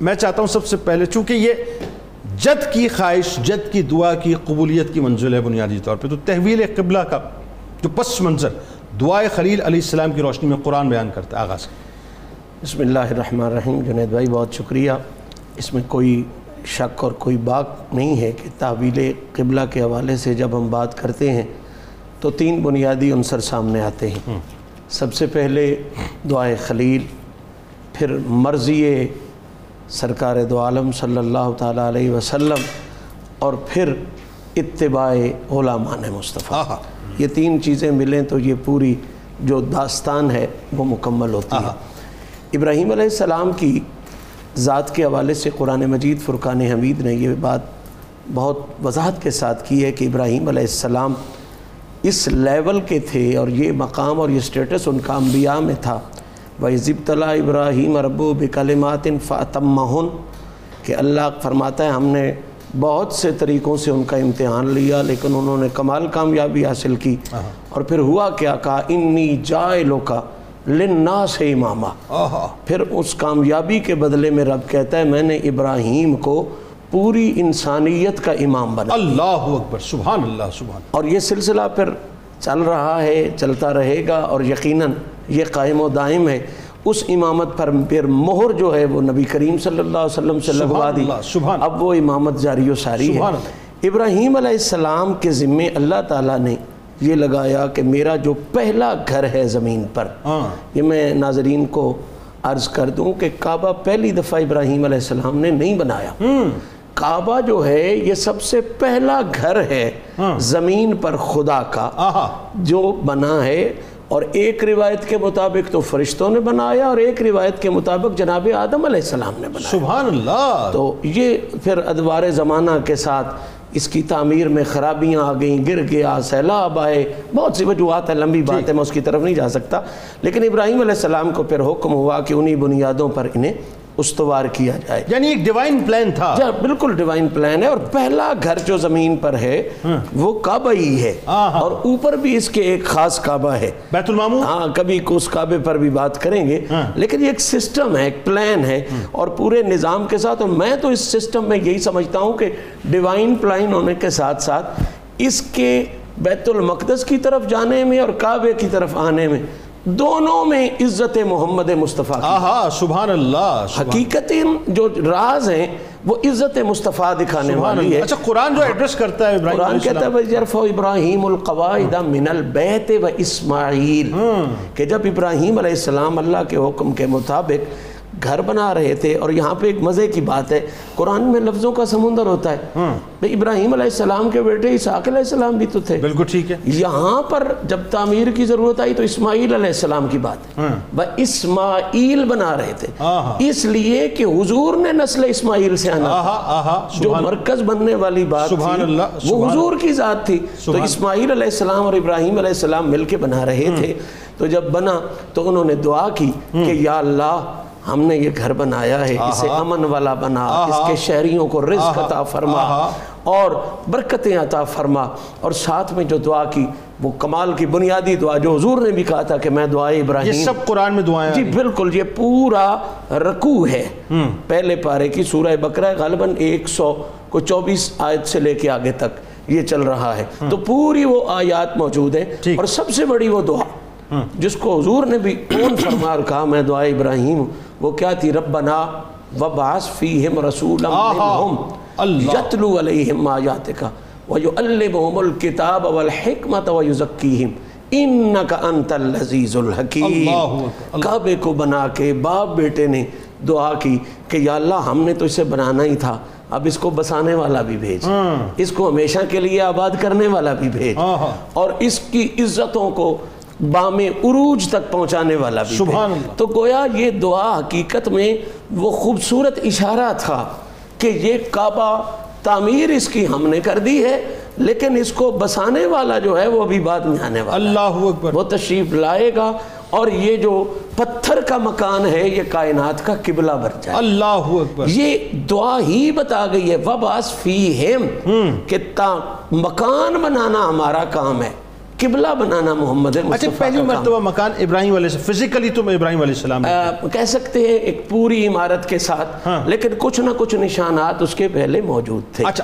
میں چاہتا ہوں سب سے پہلے چونکہ یہ جد کی خواہش جد کی دعا کی قبولیت کی منزل ہے بنیادی طور پہ تو تحویل قبلہ کا جو پس منظر دعائے خلیل علیہ السلام کی روشنی میں قرآن بیان کرتا ہے آغاز۔ بسم اللہ الرحمن الرحیم جنید بھائی بہت شکریہ۔ اس میں کوئی شک اور کوئی بات نہیں ہے کہ تحویل قبلہ کے حوالے سے جب ہم بات کرتے ہیں تو تین بنیادی عنصر سامنے آتے ہیں۔ سب سے پہلے دعائے خلیل پھر مرضی سرکار دو عالم صلی اللہ تعالیٰ علیہ وسلم اور پھر اتباع علماء مصطفیٰ۔ یہ تین چیزیں ملیں تو یہ پوری جو داستان ہے وہ مکمل ہوتی ہے۔ ابراہیم علیہ السلام کی ذات کے حوالے سے قرآن مجید فرقان حمید نے یہ بات بہت وضاحت کے ساتھ کی ہے کہ ابراہیم علیہ السلام اس لیول کے تھے اور یہ مقام اور یہ سٹیٹس ان کا انبیاء میں تھا۔ وَإِذِ ابراہیم ربو بکلمات فَأَتَمَّهُن کہ اللہ فرماتا ہے ہم نے بہت سے طریقوں سے ان کا امتحان لیا لیکن انہوں نے کمال کامیابی حاصل کی اور پھر ہوا کیا کہا انی جائلو کا لناس امامہ پھر اس کامیابی کے بدلے میں رب کہتا ہے میں نے ابراہیم کو پوری انسانیت کا امام بنا اللہ اکبر سبحان اللہ سبحان اور یہ سلسلہ پھر چل رہا ہے چلتا رہے گا اور یقیناً یہ قائم و دائم ہے۔ اس امامت پر پھر مہر جو ہے وہ نبی کریم صلی اللہ علیہ وسلم سے لگوا دی۔ اب وہ امامت جاری و ساری ہے۔ ابراہیم علیہ السلام کے ذمے اللہ تعالیٰ نے یہ لگایا کہ میرا جو پہلا گھر ہے زمین پر ہاں۔ یہ میں ناظرین کو عرض کر دوں کہ کعبہ پہلی دفعہ ابراہیم علیہ السلام نے نہیں بنایا۔ کعبہ جو ہے یہ سب سے پہلا گھر ہے ہاں۔ زمین پر خدا کا جو بنا ہے۔ اور ایک روایت کے مطابق تو فرشتوں نے بنایا اور ایک روایت کے مطابق جناب آدم علیہ السلام نے بنایا۔ سبحان اللہ۔ تو یہ پھر ادوار زمانہ کے ساتھ اس کی تعمیر میں خرابیاں آ گئیں گر گیا سیلاب آئے۔ بہت سی وجوہات ہیں لمبی بات ہے میں اس کی طرف نہیں جا سکتا۔ لیکن ابراہیم علیہ السلام کو پھر حکم ہوا کہ انہی بنیادوں پر انہیں استوار کیا جائے۔ یعنی ایک ڈیوائن پلان تھا۔ جا بالکل ڈیوائن پلان ہے اور پہلا گھر جو زمین پر ہے وہ کعبہ ہی ہے۔ اور اوپر بھی اس کے ایک خاص کعبہ ہے۔ بیت المامو ہاں کبھی اس کعبے پر بھی بات کریں گے۔ لیکن یہ ایک سسٹم ہے ایک پلان ہے۔ اور پورے نظام کے ساتھ اور میں تو اس سسٹم میں یہی سمجھتا ہوں کہ ڈیوائن پلان ہونے کے ساتھ ساتھ اس کے بیت المقدس کی طرف جانے میں اور کعبے کی طرف آنے میں دونوں میں عزت محمد مصطفیٰ آہا سبحان اللہ حقیقت جو راز ہیں وہ عزت مصطفیٰ دکھانے والی ہے۔ اچھا قرآن جو ایڈریس کرتا ہے ابراہیم قرآن کہتا ہے وَيَرْفَوْ إِبْرَاهِيمُ الْقَوَائِدَ مِنَ الْبَيْتِ وَإِسْمَعِيلِ کہ جب ابراہیم علیہ السلام اللہ کے حکم کے مطابق گھر بنا رہے تھے اور یہاں پہ ایک مزے کی بات ہے قرآن میں لفظوں کا سمندر ہوتا ہے۔ ابراہیم علیہ السلام کے بیٹے اسحاق علیہ السلام بھی تو تھے۔ بالکل ٹھیک ہے۔ یہاں پر جب تعمیر کی ضرورت آئی تو اسماعیل علیہ السلام کی بات ہے۔ وہ اسماعیل بنا رہے تھے۔ اس لیے کہ حضور نے نسل اسماعیل سے آنا۔ جو مرکز بننے والی بات تھی وہ حضور کی ذات تھی۔ تو اسماعیل علیہ السلام اور ابراہیم علیہ السلام مل کے بنا رہے تھے۔ تو جب بنا تو انہوں نے دعا کی کہ یا اللہ ہم نے یہ گھر بنایا ہے اسے امن والا بنا اس کے شہریوں کو رزق عطا فرما اور برکتیں عطا فرما۔ اور ساتھ میں جو دعا کی وہ کمال کی بنیادی دعا جو حضور نے بھی کہا تھا کہ میں دعائے ابراہیم یہ سب قرآن میں دعائیں جی بالکل یہ پورا رکوع ہے۔ پہلے پارے کی سورہ بقرہ غالباً ایک سو کو چوبیس آیت سے لے کے آگے تک یہ چل رہا ہے۔ تو پوری وہ آیات موجود ہیں۔ اور سب سے بڑی وہ دعا جس کو حضور نے بھی کون فرمار کہا میں دعائے ابراہیم وہ کیا تھی؟ ربنا وبعث فیہم رسولا منہم یتلو علیہم آیاتکا ویعلمہم الکتاب والحکمت ویزکیہم۔ انکا انت اللذیز الحکیم۔ کعبے کو بنا کے باپ بیٹے نے دعا کی کہ یا اللہ ہم نے تو اسے بنانا ہی تھا اب اس کو بسانے والا بھی بھیج۔ اس کو ہمیشہ کے لیے آباد کرنے والا بھی بھیج۔ اور اس کی عزتوں کو بام عروج تک پہنچانے والا بھی سبحان اللہ۔ تو گویا یہ دعا حقیقت میں وہ خوبصورت اشارہ تھا کہ یہ کعبہ تعمیر اس کی ہم نے کر دی ہے لیکن اس کو بسانے والا جو ہے وہ ابھی بعد میں آنے والا اللہ اکبر۔ وہ تشریف لائے گا اور یہ جو پتھر کا مکان ہے یہ کائنات کا قبلہ بن جائے۔ اللہ اکبر۔ یہ دعا ہی بتا گئی ہے وباس فیہم کہ مکان بنانا ہمارا کام ہے۔ قبلہ بنانا محمد اچھا پہلی مرتبہ مکان ابراہیم علیہ السلام فزیکلی تم ابراہیم علیہ السلام کہہ سکتے ہیں ایک پوری عمارت کے ساتھ ہاں۔ لیکن کچھ نہ کچھ نشانات اس کے پہلے موجود تھے۔ اچھا